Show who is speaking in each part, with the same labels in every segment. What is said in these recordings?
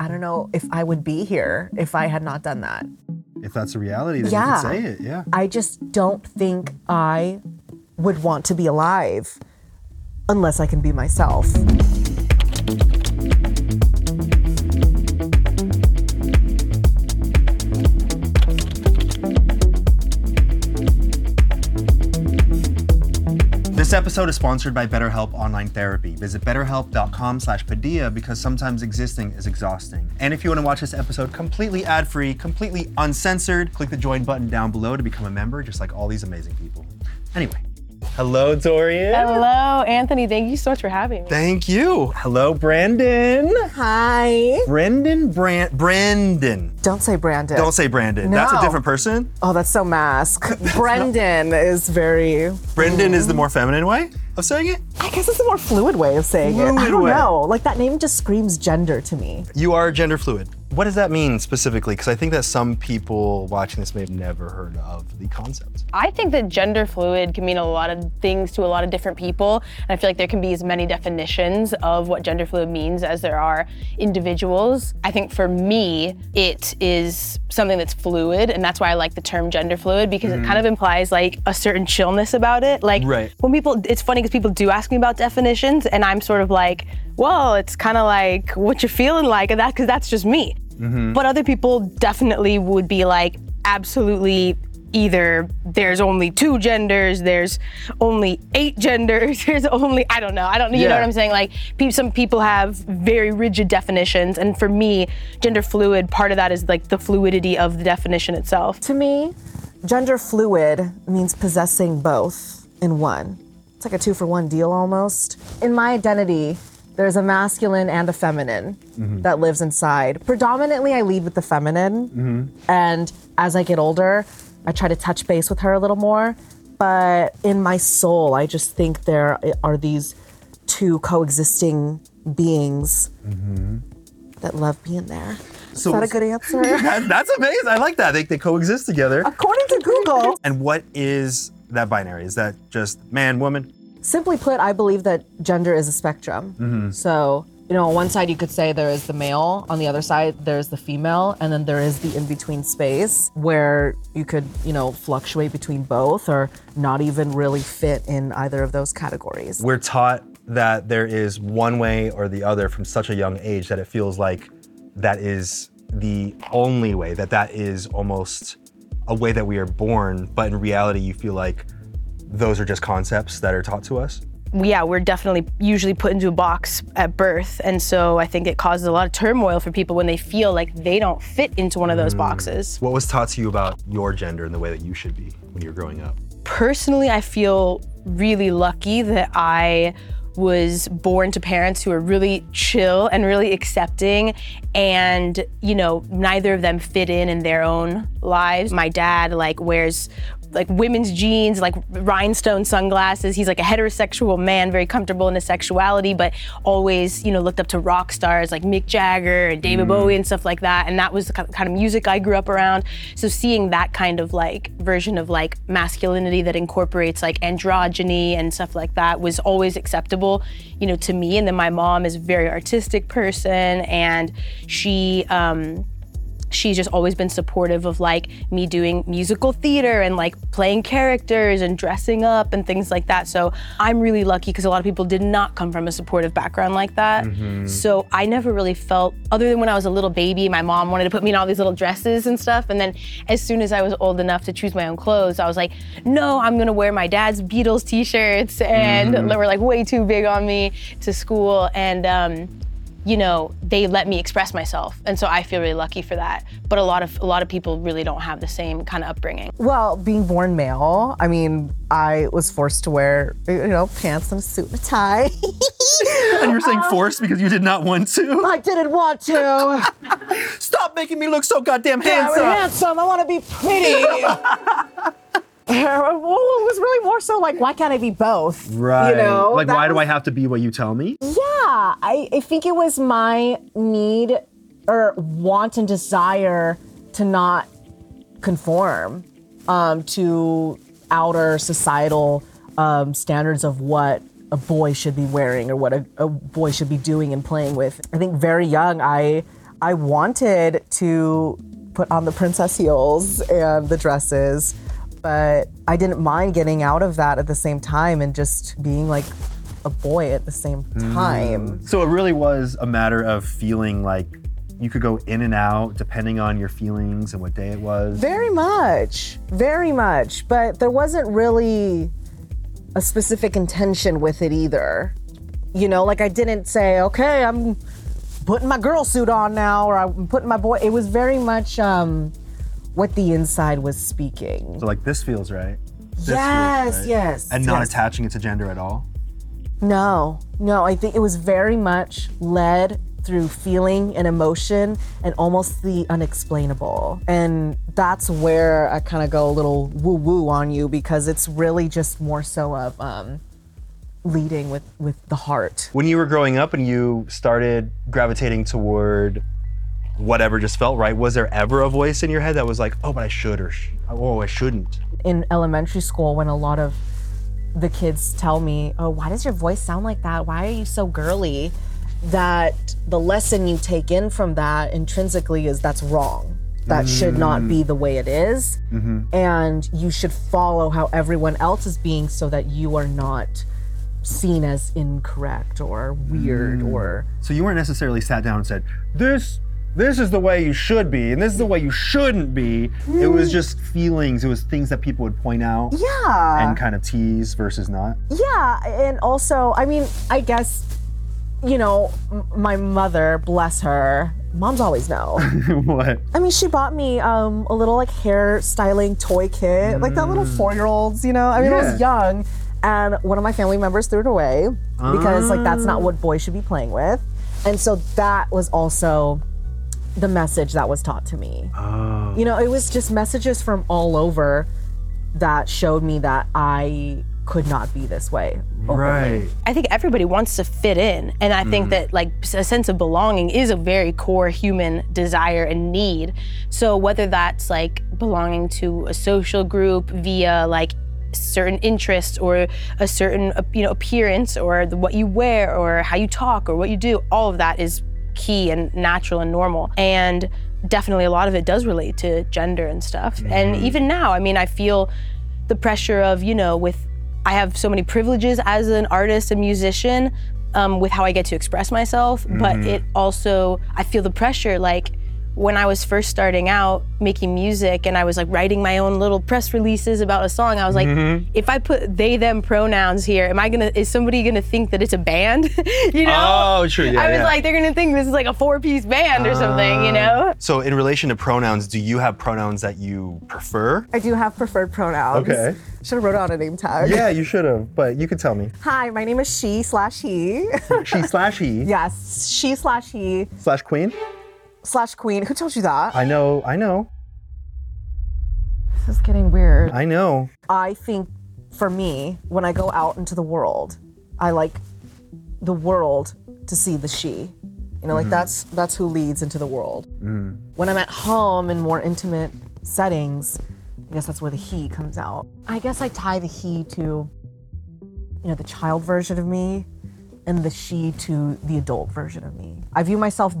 Speaker 1: I don't know if I would be here if I had not done that.
Speaker 2: If that's a reality, then
Speaker 1: Yeah.
Speaker 2: you can say it. Yeah.
Speaker 1: I just don't think I would want to be alive unless I can be myself.
Speaker 2: This episode is sponsored by BetterHelp Online Therapy. Visit betterhelp.com slash Padilla because sometimes existing is exhausting. And if you want to watch this episode completely ad-free, completely uncensored, click the join button down below to become a member, just like all these amazing people. Anyway, hello, Dorian.
Speaker 3: Hello, Anthony. Thank you so much for having me.
Speaker 2: Thank you. Hello, Brandon.
Speaker 1: Hi.
Speaker 2: Brendan, Brand, Brendan.
Speaker 1: Don't say Brandon.
Speaker 2: Don't say Brandon. That's a different person.
Speaker 1: Oh, that's so masc. Brendan is very.
Speaker 2: Brendan is the more feminine way of saying it.
Speaker 1: I guess it's a more fluid way of saying it. I don't
Speaker 2: way.
Speaker 1: know. Like that name just screams gender to me.
Speaker 2: You are gender fluid. What does that mean specifically? Because I think that some people watching this may have never heard of the concept.
Speaker 3: I think that gender fluid can mean a lot of things to a lot of different people. And I feel like there can be as many definitions of what gender fluid means as there are individuals. I think for me, it is something that's fluid. And that's why I like the term gender fluid because it kind mm. of implies like a certain chillness about it. Like
Speaker 2: Right.
Speaker 3: when people, it's funny because people do ask me about definitions and I'm sort of like, well, it's kind of like what you're feeling like, and that because that's just me. Mm-hmm. But other people definitely would be like, absolutely either there's only two genders, there's only eight genders, there's only I don't know. I don't know, you know what I'm saying? Like pe- some people have very rigid definitions and for me, gender fluid, part of that is like the fluidity of the definition itself.
Speaker 1: To me, gender fluid means possessing both in one. It's like a two for one deal almost. In my identity, there's a masculine and a feminine mm-hmm. that lives inside. Predominantly, I lead with the feminine. Mm-hmm. And as I get older, I try to touch base with her a little more. But in my soul, I just think there are these two coexisting beings mm-hmm. that love being there there. Is that a good answer?
Speaker 2: That- that's amazing. I like that. They, they coexist together.
Speaker 1: According to Google,
Speaker 2: And what is that binary? Is that just man, woman?
Speaker 1: Simply put, I believe that gender is a spectrum. Mm-hmm. So, you know, on one side you could say there is the male, on the other side there's the female, and then there is the in between space where you could, you know, fluctuate between both or not even really fit in either of those categories.
Speaker 2: We're taught that there is one way or the other from such a young age that it feels like that is the only way, that that is almost a way that we are born. But in reality, you feel like those are just concepts that are taught to us.
Speaker 3: yeah, we're definitely usually put into a box at birth. And so I think it causes a lot of turmoil for people when they feel like they don't fit into one of those mm. boxes.
Speaker 2: What was taught to you about your gender and the way that you should be when you're growing up?
Speaker 3: Personally, I feel really lucky that I was born to parents who are really chill and really accepting and you know neither of them fit in in their own lives. My dad like wears like women's jeans, like rhinestone sunglasses. He's like a heterosexual man, very comfortable in his sexuality, but always, you know, looked up to rock stars like Mick Jagger and David Bowie and stuff like that. And that was the kind of music I grew up around. So seeing that kind of like version of like masculinity that incorporates like androgyny and stuff like that was always acceptable, you know, to me. And then my mom is a very artistic person and she, um, she's just always been supportive of like me doing musical theater and like playing characters and dressing up and things like that. So I'm really lucky because a lot of people did not come from a supportive background like that. So I never really felt, other than when I was a little baby, my mom wanted to put me in all these little dresses and stuff. And then as soon as I was old enough to choose my own clothes, I was like, no, I'm gonna wear my dad's Beatles t-shirts and they were like way too big on me to school. And um, you know, they let me express myself. And so I feel really lucky for that. But a lot of a lot of people really don't have the same kind of upbringing.
Speaker 1: Well, being born male, I mean, I was forced to wear, you know, pants and a suit and a tie.
Speaker 2: And you're saying forced because you did not want to?
Speaker 1: I didn't want to.
Speaker 2: Stop making me look so goddamn
Speaker 1: I'm
Speaker 2: handsome.
Speaker 1: handsome. I want to be pretty. well, it was really more so like, why can't I be both?
Speaker 2: Right.
Speaker 1: You know,
Speaker 2: like, why do I have to be what you tell me?
Speaker 1: Yeah, I, I think it was my need or want and desire to not conform um, to outer societal um, standards of what a boy should be wearing or what a, a boy should be doing and playing with. I think very young, I I wanted to put on the princess heels and the dresses, but I didn't mind getting out of that at the same time and just being like a boy at the same time.
Speaker 2: So it really was a matter of feeling like you could go in and out depending on your feelings and what day it was.
Speaker 1: Very much, very much. But there wasn't really a specific intention with it either. You know, like I didn't say, okay, I'm putting my girl suit on now, or I'm putting my boy. It was very much um, what the inside was speaking.
Speaker 2: So like this feels right. This feels
Speaker 1: Yes,
Speaker 2: right.
Speaker 1: yes,
Speaker 2: And not
Speaker 1: yes.
Speaker 2: attaching it to gender at all.
Speaker 1: No, no, I think it was very much led through feeling and emotion and almost the unexplainable. And that's where I kind of go a little woo woo on you because it's really just more so of um, leading with, with the heart.
Speaker 2: When you were growing up and you started gravitating toward whatever just felt right, was there ever a voice in your head that was like, oh, but I should or oh, I shouldn't?
Speaker 1: in elementary school when a lot of the kids tell me, "Oh, why does your voice sound like that? Why are you so girly?" That the lesson you take in from that intrinsically is that's wrong. That should not be the way it is. Mm-hmm. And you should follow how everyone else is being so that you are not seen as incorrect or weird mm. or
Speaker 2: So you weren't necessarily sat down and said, this this is the way you should be and this is the way you shouldn't be. It was mm. just feelings, it was things that people would point out
Speaker 1: yeah.
Speaker 2: and kind of tease versus not.
Speaker 1: Yeah, and also, I mean, I guess, you know, m- my mother, bless her, moms always know.
Speaker 2: what?
Speaker 1: I mean, she bought me um, a little like hair styling toy kit, like that little mm. four year olds, you know? I mean, I was young, and one of my family members threw it away because, like, that's not ah. what boys should be playing with. And so that was also the message that was taught to me. Oh. You know, it was just messages from all over that showed me that I could not be this way. openly.
Speaker 2: Right.
Speaker 3: I think everybody wants to fit in. And I think mm. that like a sense of belonging is a very core human desire and need. So whether that's like belonging to a social group via like certain interests or a certain you know appearance or the, what you wear or how you talk or what you do, all of that is key and natural and normal. And definitely a lot of it does relate to gender and stuff. And even now, I mean, I feel the pressure of, you know, with I have so many privileges as an artist and musician um, with how I get to express myself, but it also, I feel the pressure like when I was first starting out making music and I was like writing my own little press releases about a song, I was like, mm-hmm. if I put they them pronouns here, am I gonna, is somebody gonna think that it's a band? you know?
Speaker 2: Oh, sure, yeah,
Speaker 3: I was
Speaker 2: yeah.
Speaker 3: like, they're gonna think this is like a four piece band or something, you know? Ah.
Speaker 2: So in relation to pronouns, do you have pronouns that you prefer?
Speaker 1: I do have preferred pronouns.
Speaker 2: Okay.
Speaker 1: Should have wrote it on a name tag.
Speaker 2: Yeah, you should have, but you could tell me.
Speaker 1: Hi, my name is she slash he.
Speaker 2: She slash he
Speaker 1: yes, she slash he
Speaker 2: slash queen.
Speaker 1: Slash queen. Who told you that?
Speaker 2: I know, I know,
Speaker 1: This is getting weird.
Speaker 2: I know.
Speaker 1: I think for me, when I go out into the world, I like the world to see the she. You know, like mm-hmm. that's that's who leads into the world. Mm. When I'm at home in more intimate settings, I guess that's where the he comes out. I guess I tie the he to, you know, the child version of me, and the she to the adult version of me. I view myself,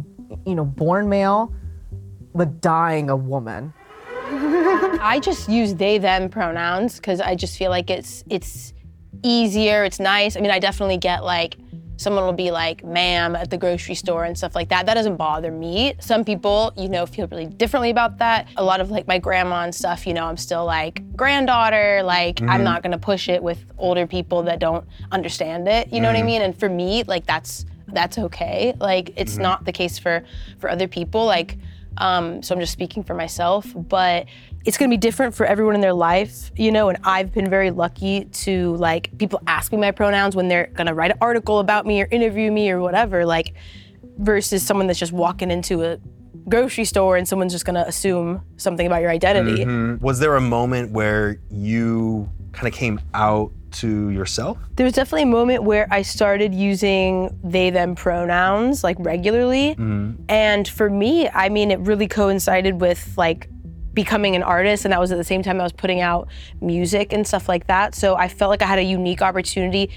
Speaker 1: you know, born male, but dying a woman.
Speaker 3: I just use they them pronouns because I just feel like it's it's easier, it's nice. I mean, I definitely get like someone will be like ma'am at the grocery store and stuff like that. That doesn't bother me. Some people, you know, feel really differently about that. A lot of like my grandma and stuff, you know, I'm still like granddaughter, like I'm mm-hmm. not gonna push it with older people that don't understand it. You know what I mm-hmm. mean? And for me, like that's that's okay. Like it's not the case for for other people. Like um, so I'm just speaking for myself, but it's gonna be different for everyone in their life, you know. And I've been very lucky to like people ask me my pronouns when they're gonna write an article about me or interview me or whatever. Like versus someone that's just walking into a grocery store and someone's just gonna assume something about your identity.
Speaker 2: Was there a moment where you kind of came out to yourself?
Speaker 3: There was definitely a moment where I started using they them pronouns like regularly. Mm-hmm. And for me, I mean, it really coincided with like becoming an artist and that was at the same time I was putting out music and stuff like that. So I felt like I had a unique opportunity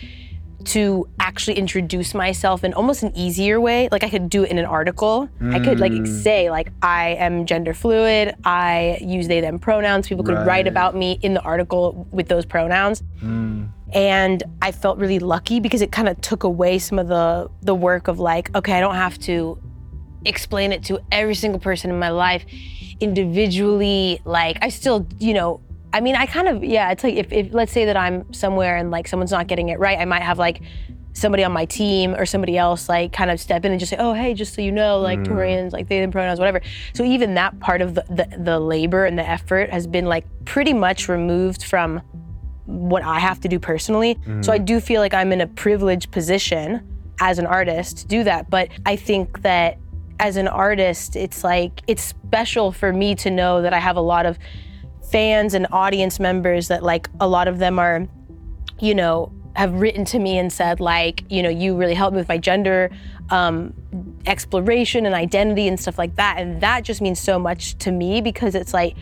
Speaker 3: to actually introduce myself in almost an easier way. Like I could do it in an article. I could like mm. say like I am gender fluid. I use they them pronouns. People could
Speaker 2: Right.
Speaker 3: write about me in the article with those pronouns. Mm. And I felt really lucky because it kind of took away some of the the work of like okay, I don't have to explain it to every single person in my life individually. Like I still, you know, I mean, I kind of yeah. It's like if, if let's say that I'm somewhere and like someone's not getting it right, I might have like somebody on my team or somebody else like kind of step in and just say, oh hey, just so you know, like mm. Dorian's, like they them pronouns, whatever. So even that part of the, the the labor and the effort has been like pretty much removed from what I have to do personally. So I mm. do feel like I'm in a privileged position as an artist to do that. But I think that as an artist, it's like it's special for me to know that I have a lot of fans and audience members that like a lot of them are, you know, have written to me and said like, you know, you really helped me with my gender um, exploration and identity and stuff like that. And that just means so much to me because it's like,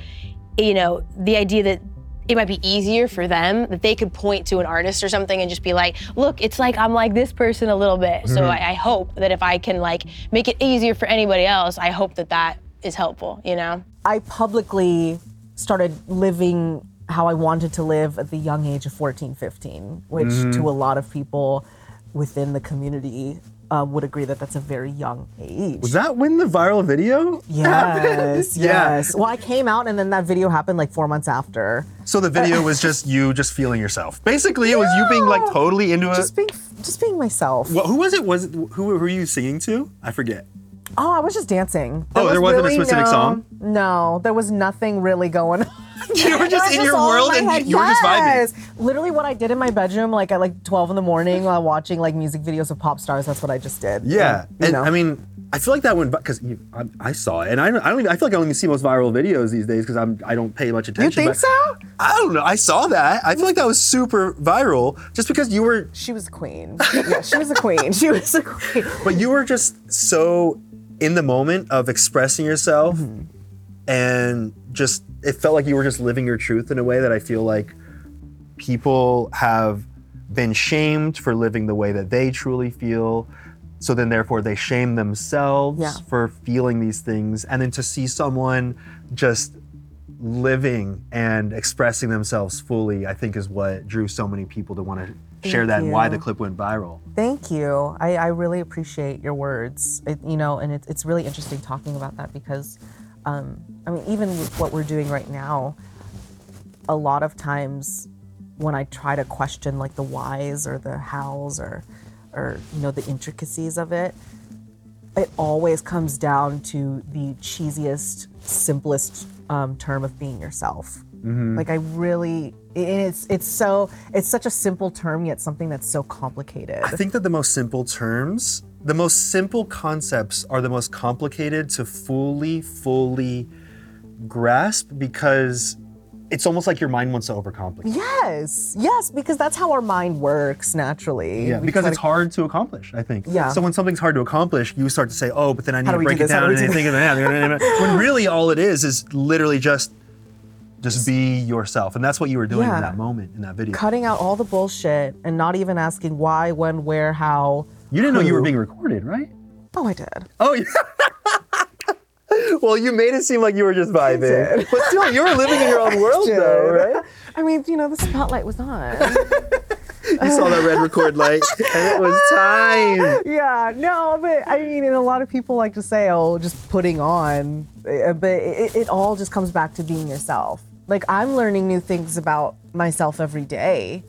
Speaker 3: you know, the idea that it might be easier for them that they could point to an artist or something and just be like, look, it's like I'm like this person a little bit. So I, I hope that if I can like make it easier for anybody else, I hope that that is helpful, you know?
Speaker 1: I publicly started living how I wanted to live at the young age of 14, 15, which to a lot of people within the community uh, would agree that that's a very young age.
Speaker 2: Was that when the viral video?
Speaker 1: Yes,
Speaker 2: Yeah.
Speaker 1: yes. Well, I came out and then that video happened like four months after.
Speaker 2: So the video was just you just feeling yourself. Basically, it was you being like totally into it.
Speaker 1: Just being, just being myself.
Speaker 2: Well, who was it? Was who were you singing to? I forget.
Speaker 1: Oh, I was just dancing.
Speaker 2: Oh, there
Speaker 1: was
Speaker 2: wasn't a specific
Speaker 1: no-
Speaker 2: song?
Speaker 1: No, there was nothing really going on.
Speaker 2: You were just in your world
Speaker 1: my
Speaker 2: and
Speaker 1: head.
Speaker 2: you were just vibing.
Speaker 1: Literally what I did in my bedroom, like at like 12 in the morning while watching like music videos of pop stars, that's what I just did.
Speaker 2: Yeah, and
Speaker 1: know.
Speaker 2: I mean, I feel like that went because I, I saw it, and I, don't- I don't. Even, I feel like I only see most viral videos these days because I'm I don't pay much attention.
Speaker 1: you
Speaker 2: think
Speaker 1: so?
Speaker 2: I don't know. I saw that. I feel like that was super viral just because you were,
Speaker 1: She was a queen. yeah, she was a queen. She was a queen.
Speaker 2: but you were just so in the moment of expressing yourself,
Speaker 1: Mm-hmm.
Speaker 2: and just it felt like you were just living your truth in a way that I feel like people have been shamed for living the way that they truly feel. So then, therefore, they shame themselves
Speaker 1: Yeah.
Speaker 2: for feeling these things. And then to see someone just living and expressing themselves fully, I think is what drew so many people to want to share
Speaker 1: Thank
Speaker 2: that and why the clip went viral.
Speaker 1: Thank you. I, I really appreciate your words. It, you know, and it, it's really interesting talking about that because, um, I mean, even with what we're doing right now, a lot of times when I try to question like the whys or the hows or, or you know, the intricacies of it, it always comes down to the cheesiest, simplest um, term of being yourself. Mm-hmm. Like I really, it's it's so it's such a simple term yet something that's so complicated.
Speaker 2: I think that the most simple terms, the most simple concepts are the most complicated to fully, fully grasp because it's almost like your mind wants to overcomplicate.
Speaker 1: Yes, yes, because that's how our mind works naturally.
Speaker 2: Yeah,
Speaker 1: We
Speaker 2: because it's
Speaker 1: to-
Speaker 2: hard to accomplish, I think.
Speaker 1: Yeah.
Speaker 2: So when something's hard to accomplish, you start to say, oh, but then I need to break
Speaker 1: do
Speaker 2: it down
Speaker 1: do
Speaker 2: and think of that. when really all it is is literally just just be yourself. And that's what you were doing
Speaker 1: Yeah.
Speaker 2: in that moment, in that video.
Speaker 1: cutting out all the bullshit and not even asking why, when, where, how.
Speaker 2: You didn't know you were being recorded, right?
Speaker 1: Oh, I did.
Speaker 2: Oh, yeah. well, you made it seem like you were just vibing.
Speaker 1: did.
Speaker 2: But still, you were living in your own world, though, right?
Speaker 1: I mean, you know, the spotlight was on.
Speaker 2: You saw that red record light, and it was time.
Speaker 1: yeah, no, but I mean, and a lot of people like to say, "Oh, just putting on," Uh, but it, it all just comes back to being yourself. Like I'm learning new things about myself every day.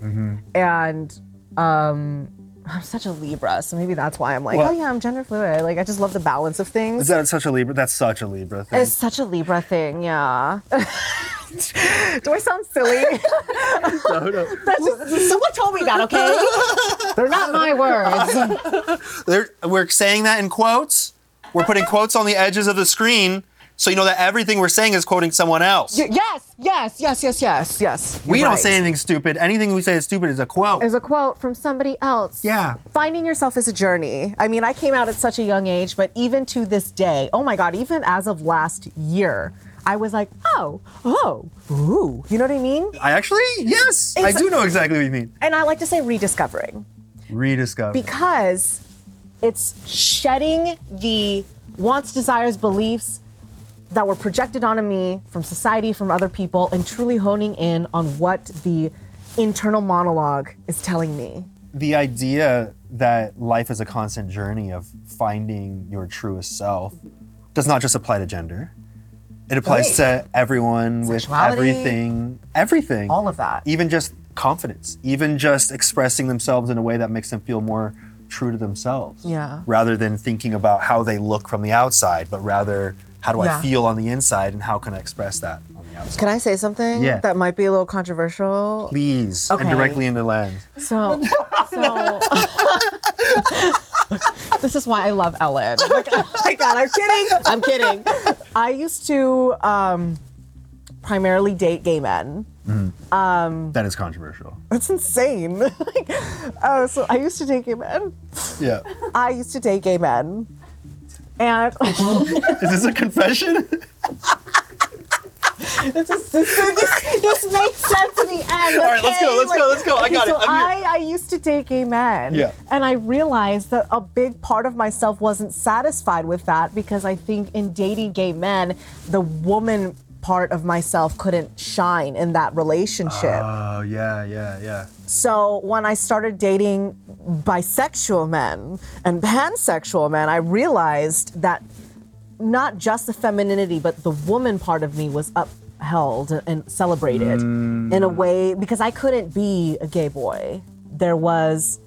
Speaker 1: and um, I'm such a Libra, so maybe that's why I'm like,
Speaker 2: What?
Speaker 1: oh yeah, I'm gender fluid. Like I just love the balance of things.
Speaker 2: Is that such a Libra? That's such a Libra thing.
Speaker 1: It's such a Libra thing, yeah. Do I sound silly? That's just, someone told me that, okay? They're not my words.
Speaker 2: They're, we're saying that in quotes. We're putting quotes on the edges of the screen so you know that everything we're saying is quoting someone else.
Speaker 1: Y- yes, yes, yes, yes, yes, yes.
Speaker 2: we don't say anything stupid. Anything we say is stupid is a quote.
Speaker 1: Is a quote from somebody else.
Speaker 2: Yeah.
Speaker 1: Finding yourself is a journey. I mean, I came out at such a young age, but even to this day, oh my God, even as of last year, I was like, oh, oh, ooh. You know what I mean?
Speaker 2: I actually, yes, I do know exactly what you mean.
Speaker 1: And I like to say rediscovering.
Speaker 2: Rediscover.
Speaker 1: because it's shedding the wants, desires, beliefs that were projected onto me from society, from other people, and truly honing in on what the internal monologue is telling me.
Speaker 2: the idea that life is a constant journey of finding your truest self does not just apply to gender. It applies to everyone with everything, everything.
Speaker 1: All of that.
Speaker 2: Even just confidence, even just expressing themselves in a way that makes them feel more true to themselves.
Speaker 1: Yeah.
Speaker 2: Rather than thinking about how they look from the outside, but rather how do
Speaker 1: Yeah.
Speaker 2: I feel on the inside and how can I express that on the outside?
Speaker 1: Can I say something
Speaker 2: Yeah.
Speaker 1: that might be a little controversial?
Speaker 2: Please,
Speaker 1: Okay.
Speaker 2: and directly in the lens.
Speaker 1: So, so this is why I love Ellen. Like, oh my God, I'm kidding. I'm kidding. I used to um, primarily date gay men.
Speaker 2: That is controversial.
Speaker 1: That's insane. like, uh, so I used to date gay men.
Speaker 2: Yeah.
Speaker 1: I used to date gay men. And
Speaker 2: Is this a confession?
Speaker 1: this, is, this, this, this makes sense in the end.
Speaker 2: All right, let's go, let's go, let's go. I got it.
Speaker 1: so. I, I used to date gay men.
Speaker 2: Yeah.
Speaker 1: And I realized that a big part of myself wasn't satisfied with that because I think in dating gay men, the woman part of myself couldn't shine in that relationship.
Speaker 2: Oh yeah, yeah, yeah.
Speaker 1: So when I started dating bisexual men and pansexual men, I realized that not just the femininity, but the woman part of me was upheld and celebrated in a mm. way because I couldn't be a gay boy. There was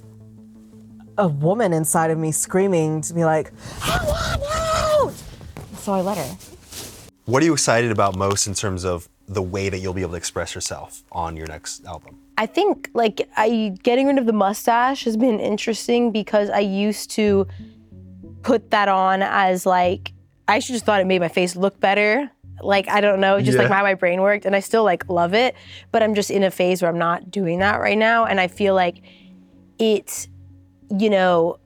Speaker 1: a woman inside of me screaming to be like, I want out! So I let her.
Speaker 2: What are you excited about most in terms of the way that you'll be able to express yourself on your next album?
Speaker 3: I think like I getting rid of the mustache has been interesting because I used to put that on as like I just thought it made my face look better. Like I don't know, just like
Speaker 2: Yeah.
Speaker 3: how my brain worked, and I still like love it, but I'm just in a phase where I'm not doing that right now, and I feel like it, you know,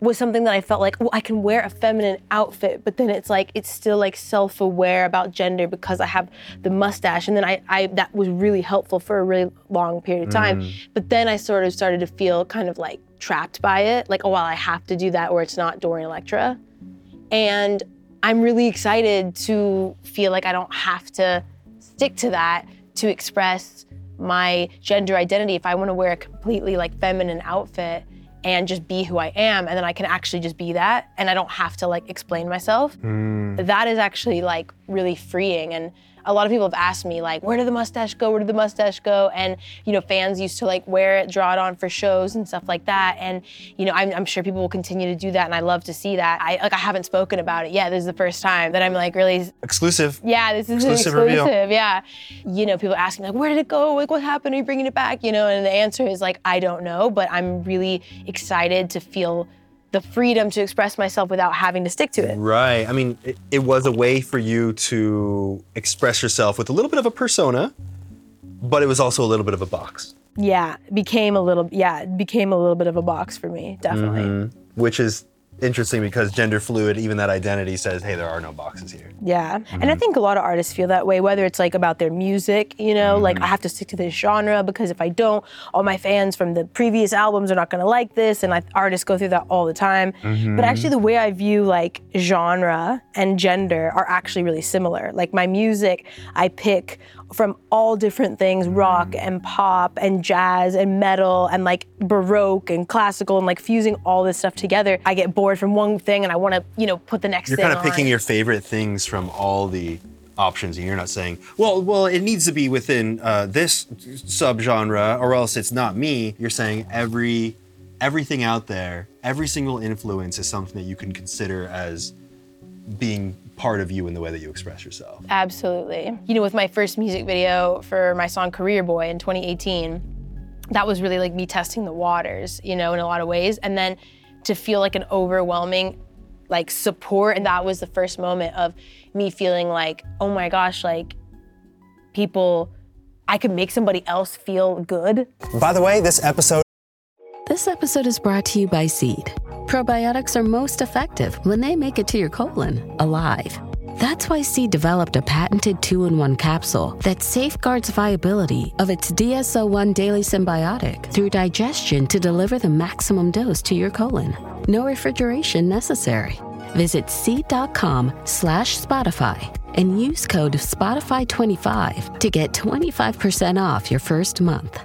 Speaker 3: was something that I felt like, well, I can wear a feminine outfit, but then it's like it's still like self-aware about gender because I have the mustache, and then I, I that was really helpful for a really long period of time. Mm. But then I sort of started to feel kind of like trapped by it, like, oh, well, I have to do that, or it's not Dorian Electra, and I'm really excited to feel like I don't have to stick to that to express my gender identity. If I want to wear a completely like feminine outfit and just be who I am, and then I can actually just be that, and I don't have to like explain myself. Hmm. That is actually like really freeing. And a lot of people have asked me like, where did the mustache go? Where did the mustache go? And you know, fans used to like wear it, draw it on for shows and stuff like that. And you know, I'm, I'm sure people will continue to do that, and I love to see that. I like I haven't spoken about it yet. This is the first time that I'm like really
Speaker 2: Exclusive.
Speaker 3: yeah, this is
Speaker 2: Exclusive
Speaker 3: an
Speaker 2: reveal.
Speaker 3: exclusive. Yeah. You know, people ask me like, where did it go? Like, what happened? Are you bringing it back? You know, and the answer is like, I don't know, but I'm really excited to feel the freedom to express myself without having to stick to it.
Speaker 2: Right. I mean, it, it was a way for you to express yourself with a little bit of a persona, but it was also a little bit of a box,
Speaker 3: Yeah, it became a little, yeah, it became a little bit of a box for me, definitely.
Speaker 2: Mm-hmm. which is interesting because gender fluid, even that identity says, hey, there are no boxes here.
Speaker 3: Yeah. And I mm-hmm. think a lot of artists feel that way, whether it's like about their music, you know, like mm-hmm. I have to stick to this genre because if I don't, all my fans from the previous albums are not going to like this. And I, artists go through that all the time. Mm-hmm. But actually, the way I view like genre and gender are actually really similar. Like my music, I pick from all different things rock and pop and jazz and metal and like baroque and classical and like fusing all this stuff together. I get bored from one thing and I want to, you know, put the next
Speaker 2: You're
Speaker 3: thing
Speaker 2: kind of picking
Speaker 3: on.
Speaker 2: your favorite things from all the options, and you're not saying, well, well, it needs to be within uh, this subgenre, or else it's not me. You're saying every everything out there, every single influence is something that you can consider as being part of you in the way that you express yourself.
Speaker 3: Absolutely. You know, with my first music video for my song Career Boy in 2018, that was really like me testing the waters, you know, in a lot of ways. And then to feel like an overwhelming like support and that was the first moment of me feeling like, "Oh my gosh, like people I could make somebody else feel good."
Speaker 2: By the way, this episode
Speaker 4: This episode is brought to you by Seed. Probiotics are most effective when they make it to your colon alive. That's why Seed developed a patented two in one capsule that safeguards viability of its DS-01 daily synbiotic through digestion to deliver the maximum dose to your colon. No refrigeration necessary. Visit seed.com slash Spotify and use code Spotify25 to get 25% off your first month.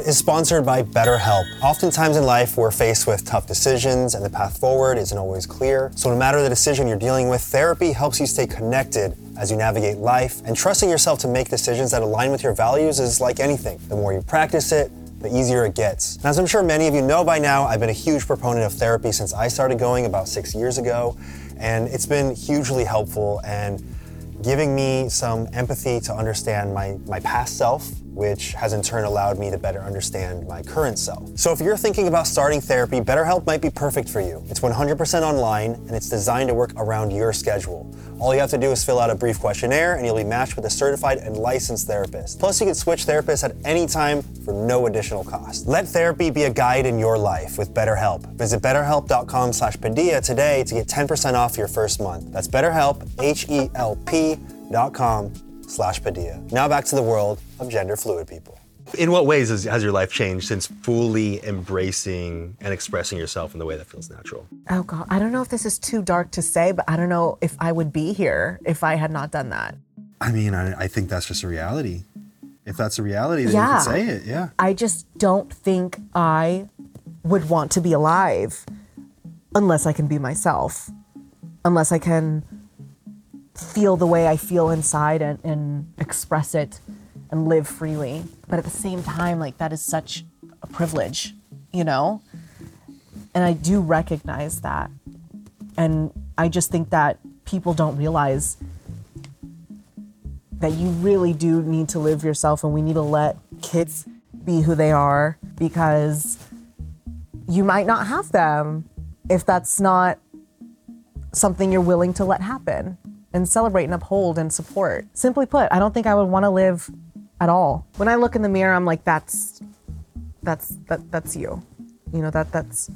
Speaker 2: Is sponsored by BetterHelp. Oftentimes in life, we're faced with tough decisions and the path forward isn't always clear. So, no matter the decision you're dealing with, therapy helps you stay connected as you navigate life. And trusting yourself to make decisions that align with your values is like anything. The more you practice it, the easier it gets. And as I'm sure many of you know by now, I've been a huge proponent of therapy since I started going about six years ago. And it's been hugely helpful and giving me some empathy to understand my, my past self, which has in turn allowed me to better understand my current self. So if you're thinking about starting therapy, BetterHelp might be perfect for you. It's 100% online and it's designed to work around your schedule. All you have to do is fill out a brief questionnaire and you'll be matched with a certified and licensed therapist. Plus, you can switch therapists at any time for no additional cost. Let therapy be a guide in your life with BetterHelp. Visit betterhelp.com slash Padilla today to get 10% off your first month. That's BetterHelp, H-E-L-P dot com slash Padilla. Now back to the world of gender fluid people. In what ways has, has your life changed since fully embracing and expressing yourself in the way that feels natural?
Speaker 1: Oh God, I don't know if this is too dark to say, but I don't know if I would be here if I had not done that.
Speaker 2: I mean, I, I think that's just a reality. If that's a reality, then
Speaker 1: Yeah.
Speaker 2: you can say it, yeah.
Speaker 1: I just don't think I would want to be alive unless I can be myself, unless I can feel the way I feel inside and, and express it and live freely. But at the same time, like that is such a privilege, you know? And I do recognize that. And I just think that people don't realize that you really do need to live yourself and we need to let kids be who they are because you might not have them if that's not something you're willing to let happen and celebrate and uphold and support. Simply put, I don't think I would want to live at all. When I look in the mirror, I'm like that's that's that that's you. You know, that that's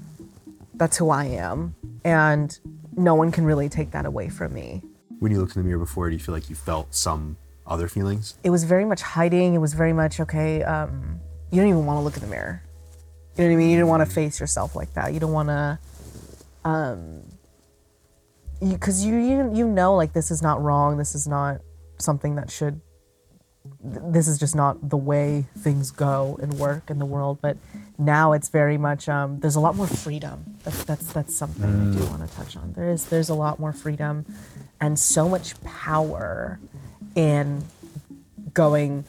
Speaker 1: that's who I am and no one can really take that away from me.
Speaker 2: When you looked in the mirror before, do you feel like you felt some other feelings?
Speaker 1: it was very much hiding. It was very much okay. Um, you don't even want to look in the mirror. You know what I mean? You don't want to face yourself like that. You don't want to, um, because you, you you know like this is not wrong. This is not something that should. Th- This is just not the way things go and work in the world. But now it's very much. Um, there's a lot more freedom. That's that's that's something I do want to touch on. There is there's a lot more freedom, and so much power in going,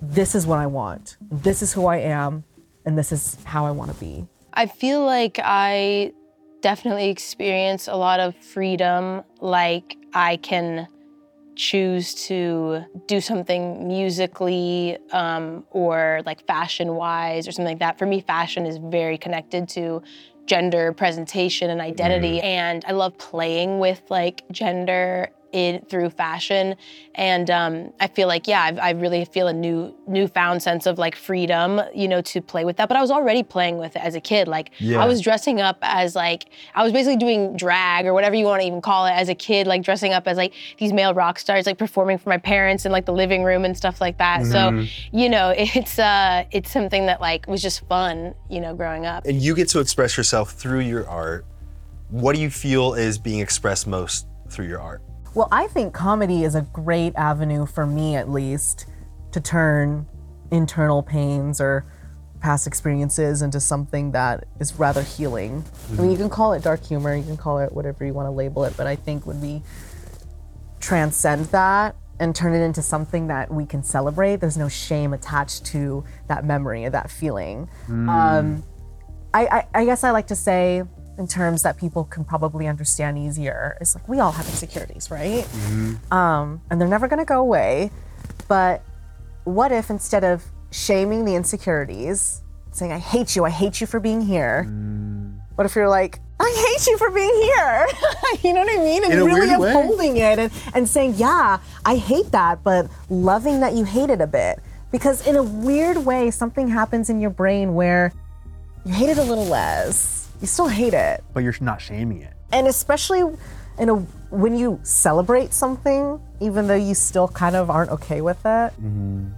Speaker 1: this is what I want, this is who I am, and this is how I want to be.
Speaker 3: I feel like I definitely experience a lot of freedom. Like I can choose to do something musically um, or like fashion wise or something like that. For me, fashion is very connected to gender presentation and identity. And I love playing with like gender in through fashion and um, i feel like yeah I've, i really feel a new newfound sense of like freedom you know to play with that but i was already playing with it as a kid like
Speaker 2: Yeah.
Speaker 3: i was dressing up as like i was basically doing drag or whatever you want to even call it as a kid like dressing up as like these male rock stars like performing for my parents in like the living room and stuff like that so you know it's uh it's something that like was just fun you know growing up
Speaker 2: And you get to express yourself through your art. What do you feel is being expressed most through your art?
Speaker 1: Well, I think comedy is a great avenue for me, at least, to turn internal pains or past experiences into something that is rather healing. I mean, you can call it dark humor, you can call it whatever you want to label it, but I think when we transcend that and turn it into something that we can celebrate, there's no shame attached to that memory or that feeling. Um, I, I, I guess I like to say, in terms that people can probably understand easier, is like we all have insecurities, right? Um, and they're never gonna go away. But what if instead of shaming the insecurities, saying, I hate you, I hate you for being here, what if you're like, I hate you for being here? you know what I mean? And really
Speaker 2: weird way.
Speaker 1: upholding it and, and saying, yeah, I hate that, but loving that you hate it a bit. Because in a weird way, something happens in your brain where you hate it a little less. You still hate it.
Speaker 2: But you're not shaming it.
Speaker 1: And especially in a when you celebrate something, even though you still kind of aren't okay with it, mm-hmm.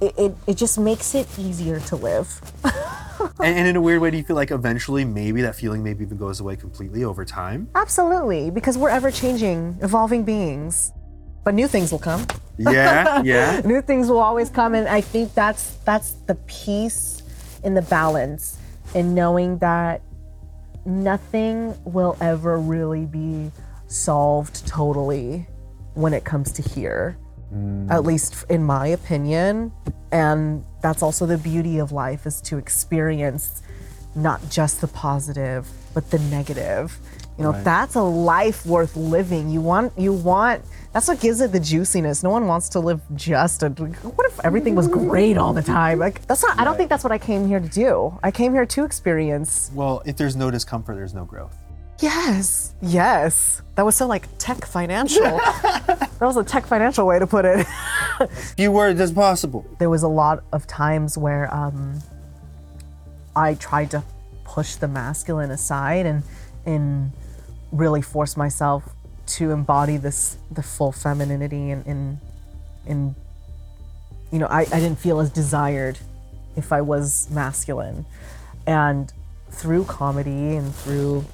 Speaker 1: it, it, it just makes it easier to live.
Speaker 2: And, and in a weird way, do you feel like eventually maybe that feeling maybe even goes away completely over time?
Speaker 1: Absolutely, because we're ever changing, evolving beings. But new things will come.
Speaker 2: Yeah, yeah.
Speaker 1: New things will always come, and I think that's that's the peace in the balance in knowing that nothing will ever really be solved totally when it comes to here. Mm. At least in my opinion. And that's also the beauty of life is to experience not just the positive, but the negative. You know, that's a life worth living. You want you want that's what gives it the juiciness. No one wants to live just a what if everything was great all the time? Like that's not I don't think that's what I came here to do. I came here to experience
Speaker 2: Well, if there's no discomfort, there's no growth.
Speaker 1: Yes. Yes. That was so like tech financial. that was a tech financial way to put it.
Speaker 2: Few words as possible.
Speaker 1: there was a lot of times where um, I tried to push the masculine aside and and really force myself to embody this the full femininity and and, and you know I, I didn't feel as desired if I was masculine. And through comedy and through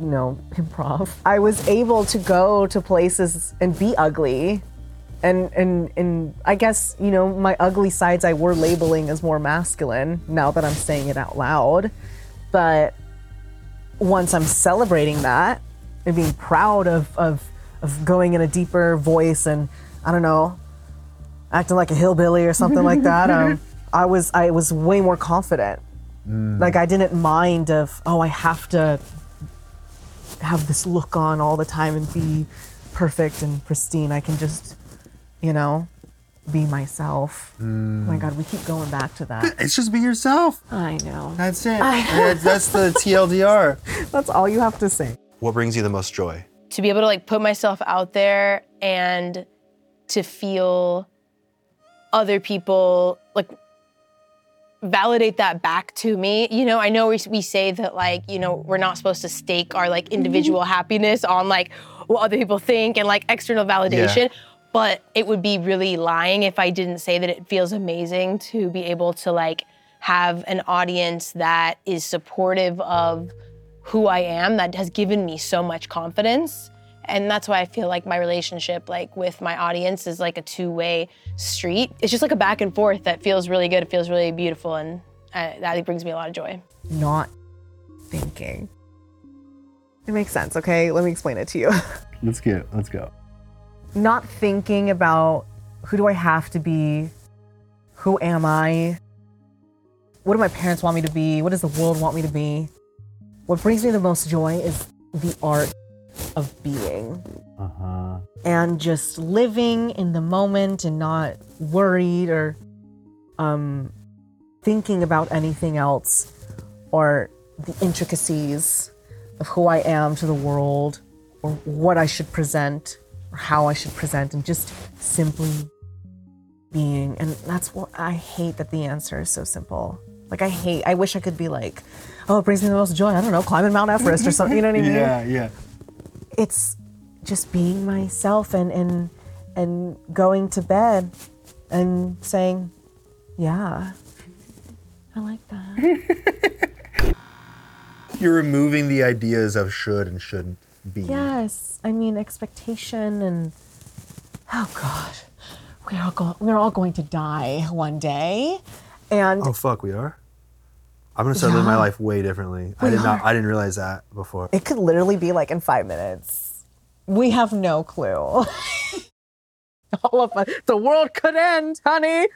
Speaker 1: you know improv I was able to go to places and be ugly and and and I guess you know my ugly sides I were labeling as more masculine now that I'm saying it out loud, but once I'm celebrating that and being proud of of of going in a deeper voice and I don't know acting like a hillbilly or something like that, um, I was I was way more confident. Like I didn't mind of oh I have to have this look on all the time and be perfect and pristine. I can just you know, be myself. Mm. Oh my God, we keep going back to that.
Speaker 2: It's just be yourself.
Speaker 1: I know.
Speaker 2: That's it. that's, that's the TLDR.
Speaker 1: That's all you have to say.
Speaker 2: What brings you the most joy?
Speaker 3: to be able to like put myself out there and to feel other people like validate that back to me. You know, I know we, we say that like, you know, we're not supposed to stake our like individual mm-hmm. happiness on like what other people think and like external validation. But it would be really lying if I didn't say that it feels amazing to be able to like have an audience that is supportive of who I am that has given me so much confidence. And that's why I feel like my relationship like with my audience is like a two-way street. It's just like a back and forth that feels really good. It feels really beautiful and uh, that brings me a lot of joy.
Speaker 1: Not thinking. It makes sense, okay? Let me explain it to you.
Speaker 2: Let's get let's go.
Speaker 1: Not thinking about who do I have to be? Who am I? What do my parents want me to be? What does the world want me to be? What brings me the most joy is the art of being.
Speaker 2: Uh-huh.
Speaker 1: and just living in the moment and not worried or um, thinking about anything else or the intricacies of who I am to the world or what I should present or how I should present and just simply being. And that's what I hate that the answer is so simple. Like, I hate, I wish I could be like, oh, it brings me the most joy. I don't know, climbing Mount Everest or something. You know what I mean?
Speaker 2: Yeah, yeah.
Speaker 1: it's just being myself and and and going to bed and saying, yeah, I like that.
Speaker 2: You're removing the ideas of should and shouldn't be.
Speaker 1: yes, I mean expectation and oh god, we're all going we're all going to die one day, and
Speaker 2: Oh fuck, we are. I'm gonna start living my life way differently. I did not. I didn't realize that before.
Speaker 1: it could literally be like in five minutes. We have no clue. All of us. The world could end, honey.